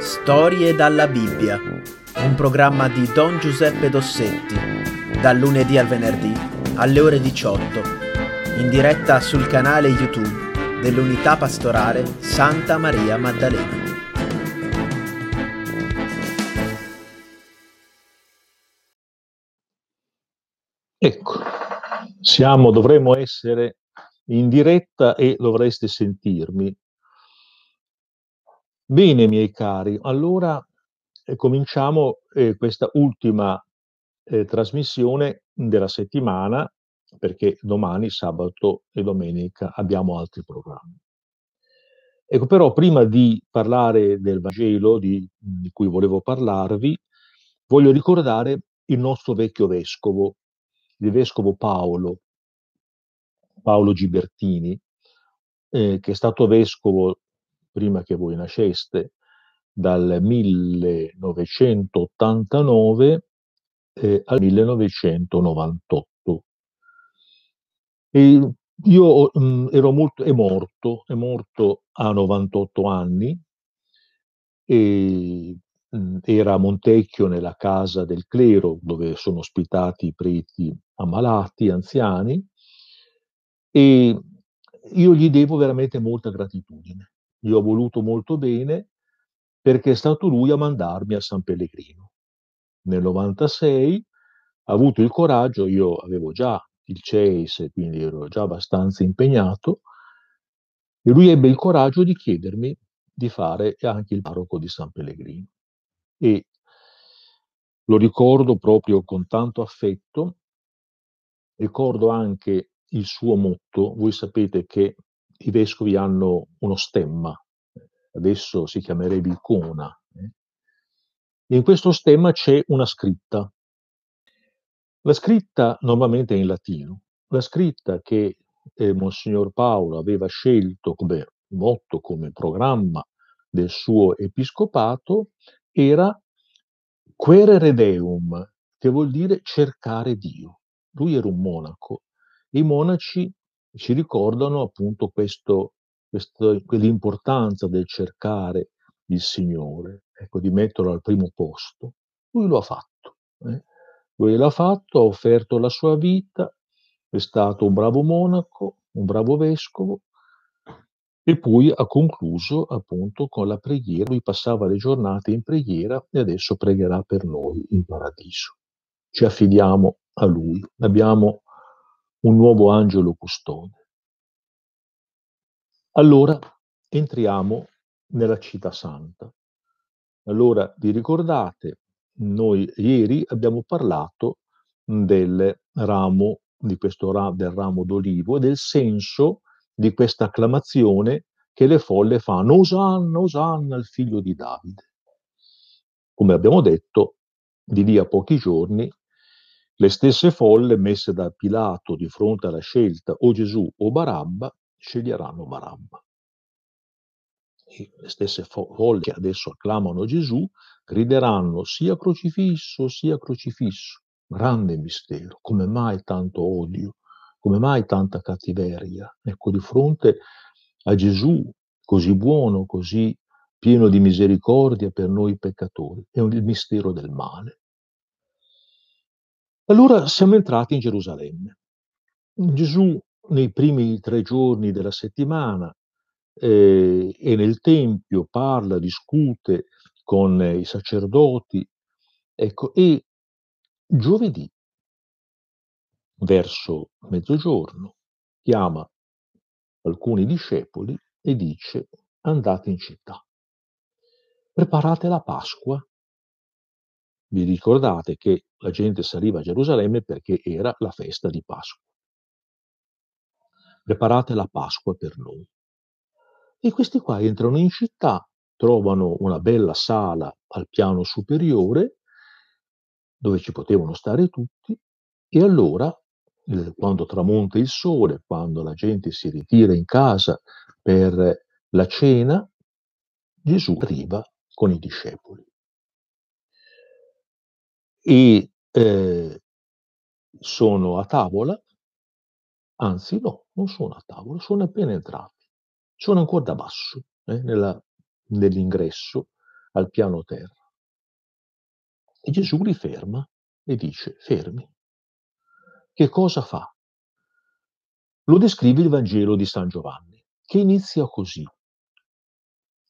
Storie dalla Bibbia, un programma di Don Giuseppe Dossetti, dal lunedì al venerdì alle ore 18, in diretta sul canale YouTube dell'Unità Pastorale Santa Maria Maddalena. Ecco, siamo, dovremmo essere in diretta e dovreste sentirmi. Bene, miei cari, allora eh, cominciamo eh, questa ultima eh, trasmissione della settimana, perché domani, sabato e domenica abbiamo altri programmi. Ecco, però prima di parlare del Vangelo di, di cui volevo parlarvi, voglio ricordare il nostro vecchio vescovo, il vescovo Paolo, Paolo Gibertini, eh, che è stato vescovo prima che voi nasceste, dal 1989 eh, al 1998. E io mh, mm, ero molto, è morto, è morto a 98 anni, e, mh, mm, era a Montecchio nella casa del clero dove sono ospitati i preti ammalati, anziani, e io gli devo veramente molta gratitudine gli ho voluto molto bene perché è stato lui a mandarmi a San Pellegrino. Nel 96 ha avuto il coraggio, io avevo già il CEIS, quindi ero già abbastanza impegnato, e lui ebbe il coraggio di chiedermi di fare anche il parroco di San Pellegrino. E lo ricordo proprio con tanto affetto, ricordo anche il suo motto, voi sapete che i vescovi hanno uno stemma, adesso si chiamerebbe icona. Eh. In questo stemma c'è una scritta. La scritta normalmente è in latino. La scritta che eh, Monsignor Paolo aveva scelto come motto, come programma del suo episcopato era Querere Deum, che vuol dire cercare Dio. Lui era un monaco. I monaci ci ricordano appunto questo, questo, l'importanza del cercare il Signore, ecco, di metterlo al primo posto. Lui lo ha fatto. Eh? Lui l'ha fatto, ha offerto la sua vita, è stato un bravo monaco, un bravo vescovo, e poi ha concluso appunto con la preghiera. Lui passava le giornate in preghiera e adesso pregherà per noi in paradiso. Ci affidiamo a lui. Abbiamo un nuovo angelo custode. Allora entriamo nella città santa. Allora vi ricordate, noi ieri abbiamo parlato del ramo, di questo ra- del ramo d'olivo e del senso di questa acclamazione che le folle fanno Osanna, Osanna, il figlio di Davide. Come abbiamo detto, di lì a pochi giorni le stesse folle messe da Pilato di fronte alla scelta o Gesù o Barabba sceglieranno Barabba. E le stesse folle che adesso acclamano Gesù grideranno sia crocifisso sia crocifisso. Grande mistero, come mai tanto odio, come mai tanta cattiveria? Ecco, di fronte a Gesù così buono, così pieno di misericordia per noi peccatori, è il mistero del male. Allora siamo entrati in Gerusalemme. Gesù nei primi tre giorni della settimana eh, e nel Tempio parla, discute con eh, i sacerdoti, ecco, e giovedì, verso mezzogiorno, chiama alcuni discepoli e dice andate in città, preparate la Pasqua vi ricordate che la gente saliva a Gerusalemme perché era la festa di Pasqua. Preparate la Pasqua per noi. E questi qua entrano in città, trovano una bella sala al piano superiore dove ci potevano stare tutti e allora, eh, quando tramonta il sole, quando la gente si ritira in casa per la cena, Gesù arriva con i discepoli e eh, sono a tavola, anzi no, non sono a tavola, sono appena entrati, sono ancora da basso, eh, nella, nell'ingresso, al piano terra. E Gesù li ferma e dice, fermi. Che cosa fa? Lo descrive il Vangelo di San Giovanni, che inizia così.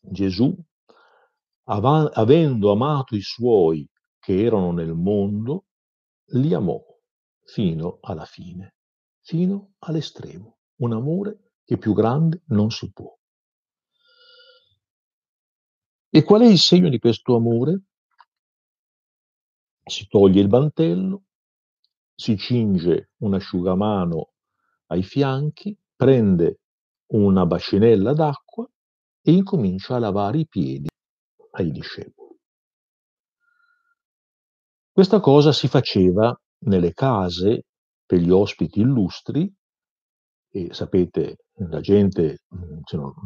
Gesù, av- avendo amato i suoi che erano nel mondo, li amò fino alla fine, fino all'estremo. Un amore che più grande non si può. E qual è il segno di questo amore? Si toglie il mantello, si cinge un asciugamano ai fianchi, prende una bacinella d'acqua e incomincia a lavare i piedi ai discepoli. Questa cosa si faceva nelle case per gli ospiti illustri e sapete, la gente,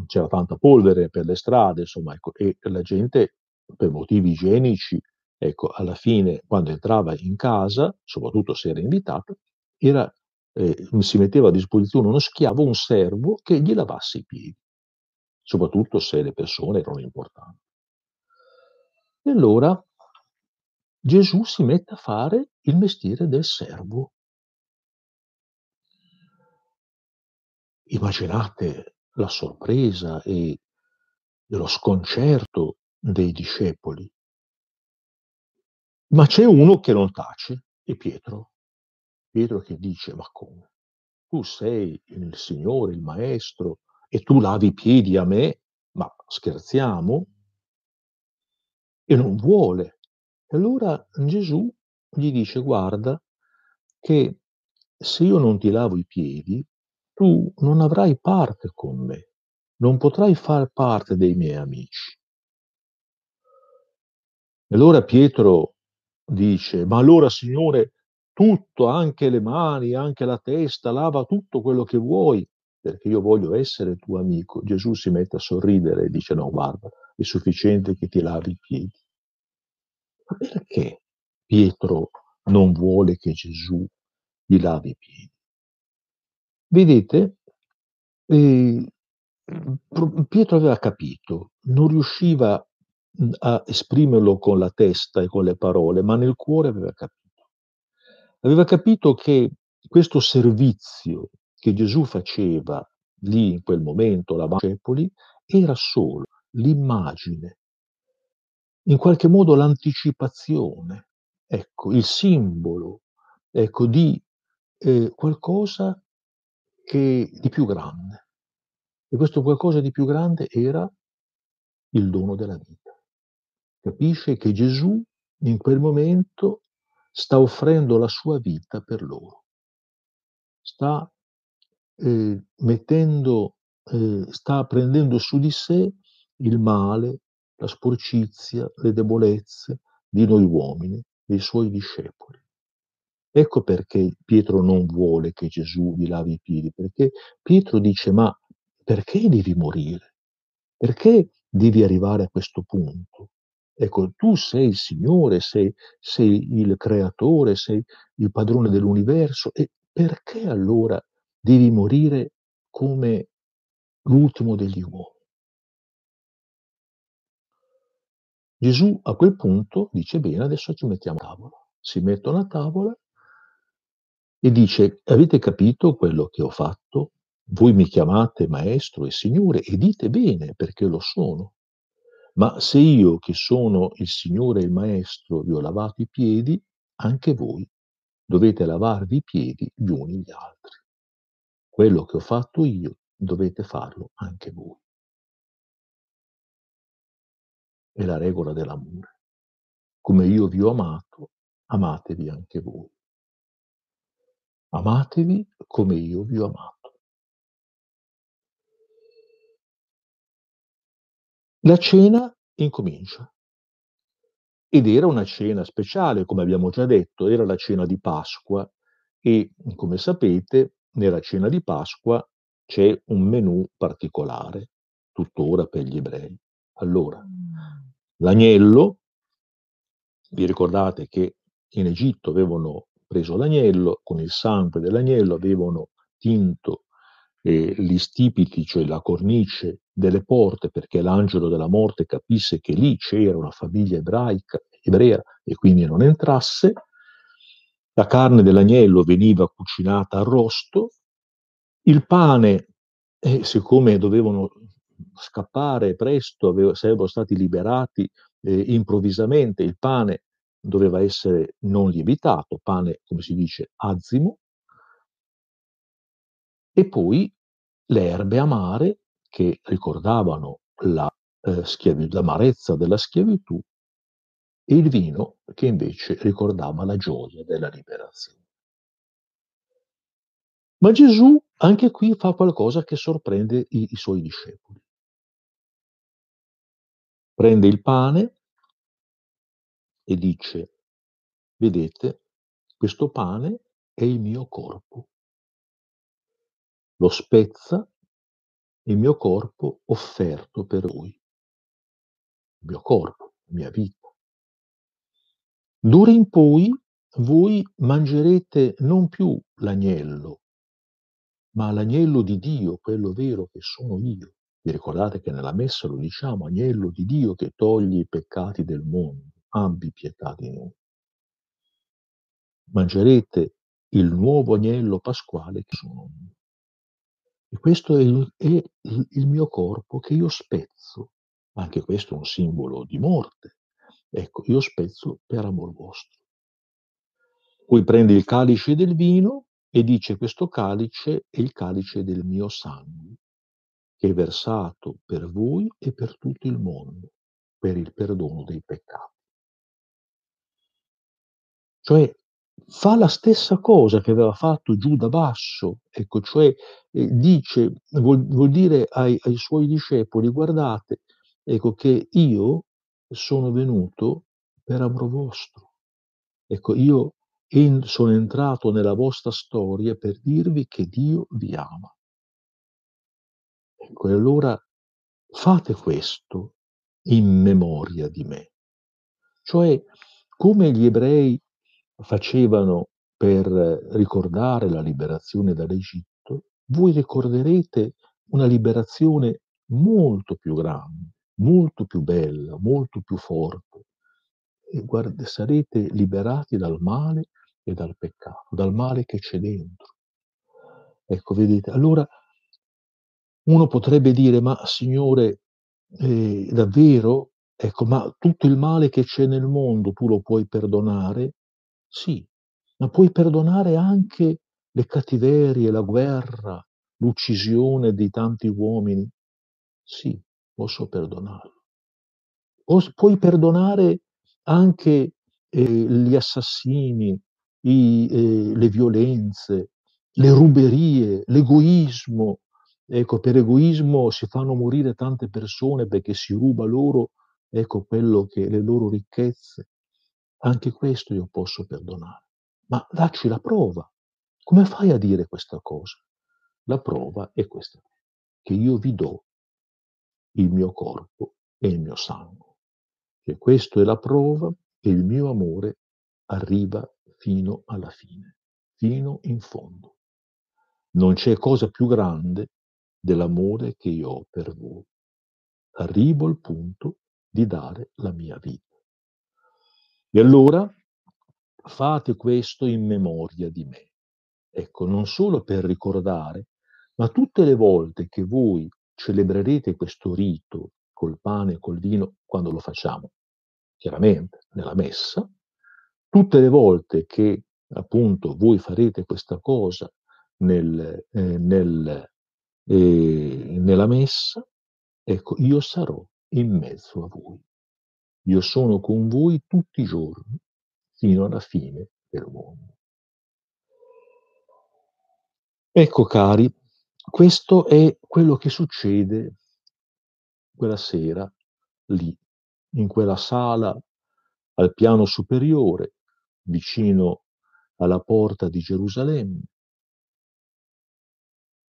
c'era tanta polvere per le strade, insomma, ecco, e la gente per motivi igienici, ecco, alla fine, quando entrava in casa, soprattutto se era invitato, era, eh, si metteva a disposizione uno schiavo, un servo, che gli lavasse i piedi, soprattutto se le persone erano importanti. E allora Gesù si mette a fare il mestiere del servo. Immaginate la sorpresa e, lo sconcerto dei discepoli. Ma c'è uno che non tace, è Pietro. Pietro che dice, ma come? Tu sei il Signore, il Maestro, e tu lavi i piedi a me? Ma scherziamo? E non vuole. E allora Gesù gli dice, guarda, che se io non ti lavo i piedi, tu non avrai parte con me, non potrai far parte dei miei amici. E allora Pietro dice, ma allora Signore, tutto, anche le mani, anche la testa, lava tutto quello che vuoi, perché io voglio essere tuo amico. Gesù si mette a sorridere e dice, no, guarda, è sufficiente che ti lavi i piedi. Ma perché Pietro non vuole che Gesù gli lavi i piedi? Vedete, eh, Pietro aveva capito, non riusciva a esprimerlo con la testa e con le parole, ma nel cuore aveva capito. Aveva capito che questo servizio che Gesù faceva lì in quel momento, la Cepoli, era solo l'immagine, in qualche modo l'anticipazione, ecco, il simbolo, ecco, di eh, qualcosa che di più grande. E questo qualcosa di più grande era il dono della vita. Capisce che Gesù in quel momento sta offrendo la sua vita per loro. Sta eh, mettendo, eh, sta prendendo su di sé il male, la sporcizia, le debolezze di noi uomini, dei suoi discepoli. Ecco perché Pietro non vuole che Gesù gli lavi i piedi, perché Pietro dice ma perché devi morire? Perché devi arrivare a questo punto? Ecco, tu sei il Signore, sei, sei il creatore, sei il padrone dell'universo e perché allora devi morire come l'ultimo degli uomini? Gesù a quel punto dice bene, adesso ci mettiamo a tavola. Si mettono a tavola e dice, avete capito quello che ho fatto? Voi mi chiamate maestro e signore e dite bene perché lo sono. Ma se io che sono il signore e il maestro vi ho lavato i piedi, anche voi dovete lavarvi i piedi gli uni gli altri. Quello che ho fatto io dovete farlo anche voi. È la regola dell'amore. Come io vi ho amato, amatevi anche voi. Amatevi come io vi ho amato. La cena incomincia. Ed era una cena speciale, come abbiamo già detto, era la cena di Pasqua e, come sapete, nella cena di Pasqua c'è un menù particolare, tuttora per gli ebrei. Allora, l'agnello, vi ricordate che in Egitto avevano preso l'agnello, con il sangue dell'agnello avevano tinto eh, gli stipiti, cioè la cornice delle porte perché l'angelo della morte capisse che lì c'era una famiglia ebraica, ebrea e quindi non entrasse. La carne dell'agnello veniva cucinata arrosto, il pane, eh, siccome dovevano scappare presto, aveva, sarebbero stati liberati eh, improvvisamente, il pane doveva essere non lievitato, pane, come si dice, azimo, e poi le erbe amare che ricordavano la, eh, schiavi- l'amarezza della schiavitù e il vino che invece ricordava la gioia della liberazione. Ma Gesù anche qui fa qualcosa che sorprende i, i suoi discepoli. Prende il pane e dice, vedete, questo pane è il mio corpo. Lo spezza, il mio corpo offerto per voi. Il mio corpo, la mia vita. D'ora in poi voi mangerete non più l'agnello, ma l'agnello di Dio, quello vero che sono io. Vi ricordate che nella messa lo diciamo, agnello di Dio che toglie i peccati del mondo, abbi pietà di noi. Mangerete il nuovo agnello pasquale che sono io. E questo è il, è il, mio corpo che io spezzo. Anche questo è un simbolo di morte. Ecco, io spezzo per amor vostro. Poi prende il calice del vino e dice questo calice è il calice del mio sangue, è versato per voi e per tutto il mondo, per il perdono dei peccati. Cioè fa la stessa cosa che aveva fatto Giuda Basso, ecco, cioè eh, dice, vuol, vuol dire ai, ai, suoi discepoli, guardate, ecco che io sono venuto per amor vostro. Ecco, io en- sono entrato nella vostra storia per dirvi che Dio vi ama. Ecco, e allora fate questo in memoria di me. Cioè, come gli ebrei facevano per ricordare la liberazione dall'Egitto, voi ricorderete una liberazione molto più grande, molto più bella, molto più forte. E guarda, sarete liberati dal male e dal peccato, dal male che c'è dentro. Ecco, vedete, allora uno potrebbe dire, ma Signore, eh, davvero? Ecco, ma tutto il male che c'è nel mondo tu lo puoi perdonare? Sì, ma puoi perdonare anche le cattiverie, la guerra, l'uccisione di tanti uomini? Sì, posso perdonarlo. puoi perdonare anche eh, gli assassini, i, eh, le violenze, le ruberie, l'egoismo. Ecco, per egoismo si fanno morire tante persone perché si ruba loro, ecco, quello che le loro ricchezze. Anche questo io posso perdonare. Ma dacci la prova. Come fai a dire questa cosa? La prova è questa, che io vi do il mio corpo e il mio sangue. E questa è la prova che il mio amore arriva fino alla fine, fino in fondo. Non c'è cosa più grande dell'amore che io ho per voi. Arrivo al punto di dare la mia vita. E allora fate questo in memoria di me. Ecco, non solo per ricordare, ma tutte le volte che voi celebrerete questo rito col pane e col vino, quando lo facciamo, chiaramente nella messa, tutte le volte che appunto voi farete questa cosa nel, eh, nel, eh, nella messa, ecco, io sarò in mezzo a voi. Io sono con voi tutti i giorni fino alla fine del mondo. Ecco cari, questo è quello che succede quella sera lì, in quella sala al piano superiore, vicino alla porta di Gerusalemme.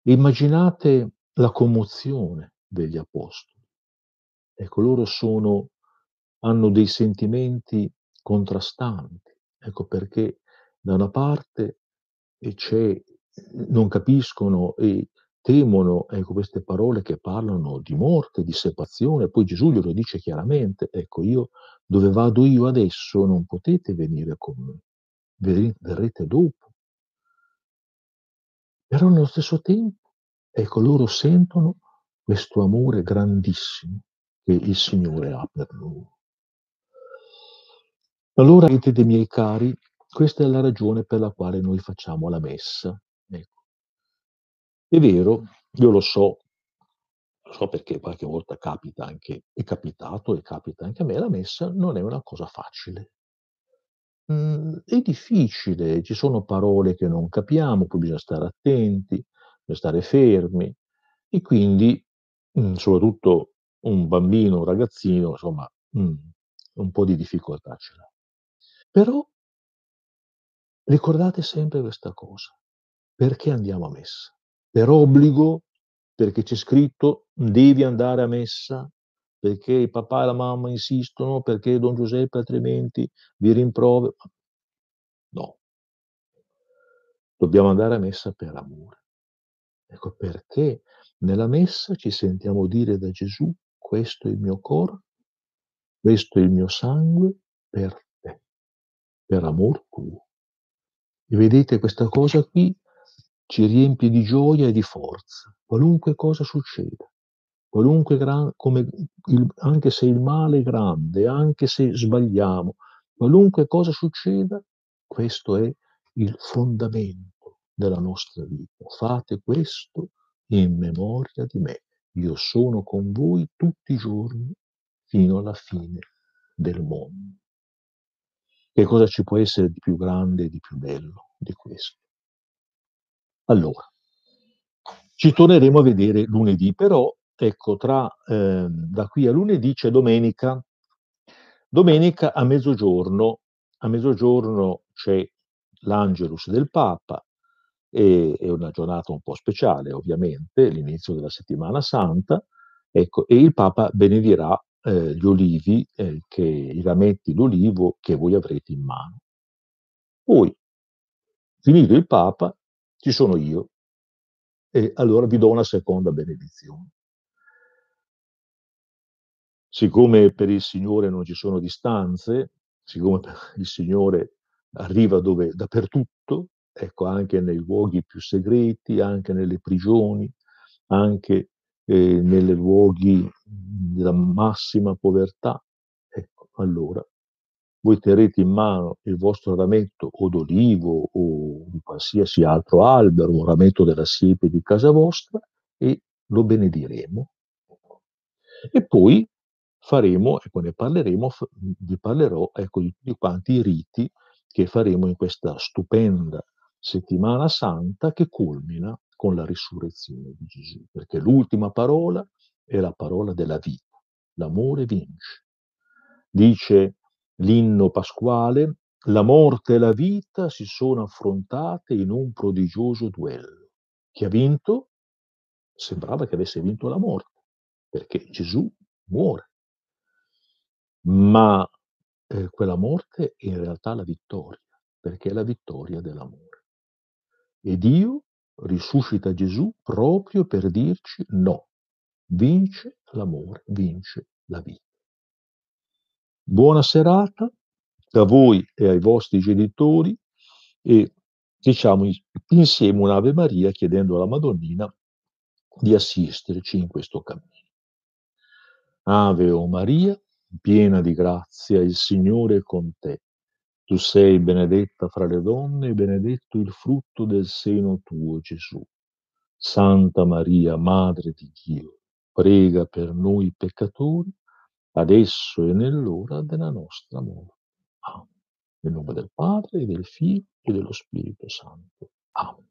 Immaginate la commozione degli apostoli. Ecco, loro sono hanno dei sentimenti contrastanti. Ecco perché da una parte non capiscono e temono, ecco, queste parole che parlano di morte, di separazione, poi Gesù glielo dice chiaramente, ecco, io dove vado io adesso non potete venire con me, verrete dopo. Però nello stesso tempo, ecco, loro sentono questo amore grandissimo che il Signore ha per loro. Allora, dei miei cari, questa è la ragione per la quale noi facciamo la messa. Ecco. È vero, io lo so, lo so perché qualche volta capita anche, è capitato e capita anche a me, la messa non è una cosa facile. Mhmm, è difficile, ci sono parole che non capiamo, poi bisogna stare attenti, bisogna stare fermi e quindi, mhmm, soprattutto un bambino, un ragazzino, insomma, mhmm, un po' di difficoltà ce l'ha. Però ricordate sempre questa cosa: perché andiamo a messa? Per obbligo? Perché c'è scritto: "Devi andare a messa"? Perché il papà e la mamma insistono? Perché don Giuseppe altrimenti vi rimprover No. Dobbiamo andare a messa per amore. Ecco perché nella messa ci sentiamo dire da Gesù: "Questo è il mio cor questo è il mio sangue per te, per amor tuo". E vedete questa cosa qui ci riempie di gioia e di forza, qualunque cosa succeda, qualunque gran come il anche se il male è grande, anche se sbagliamo, qualunque cosa succeda, questo è il fondamento della nostra vita. Fate questo in memoria di me. Io sono con voi tutti i giorni fino alla fine del mondo. Che cosa ci può essere di più grande e di più bello di questo? Allora, ci torneremo a vedere lunedì, però ecco tra ehm, da qui a lunedì c'è domenica. Domenica a mezzogiorno, a mezzogiorno c'è l'Angelus del Papa, e è una giornata un po' speciale ovviamente, l'inizio della settimana santa, ecco, e il Papa benedirà eh, gli olivi, eh, che, i rametti d'olivo che voi avrete in mano. Poi, finito il Papa, ci sono io, e allora vi do una seconda benedizione. Siccome per il Signore non ci sono distanze, siccome il Signore arriva dove, dappertutto, ecco, anche nei luoghi più segreti, anche nelle prigioni, anche eh, nei luoghi della massima povertà, ecco, allora voi terrete in mano il vostro rametto o d'olivo o di qualsiasi altro albero, un rametto della siepe di casa vostra e lo benediremo. E poi faremo, ecco, ne parleremo, vi parlerò ecco, di tutti quanti i riti che faremo in questa stupenda settimana santa che culmina con la risurrezione di Gesù, perché l'ultima parola è la parola della vita, l'amore vince. Dice l'inno pasquale, la morte e la vita si sono affrontate in un prodigioso duello. Chi ha vinto? Sembrava che avesse vinto la morte, perché Gesù muore. Ma eh, quella morte è in realtà la vittoria, perché è la vittoria dell'amore. E Dio risuscita Gesù proprio per dirci no, vince l'amore, vince la vita. Buona serata a voi e ai vostri genitori e diciamo insieme un'Ave Maria chiedendo alla Madonnina di assisterci in questo cammino. Ave o Maria, piena di grazia, il Signore è con te. Tu sei benedetta fra le donne e benedetto il frutto del seno tuo, Gesù. Santa Maria, Madre di Dio, prega per noi peccatori, adesso e nell'ora della nostra morte. Amen. Nel nome del Padre, del Figlio e dello Spirito Santo. Amen.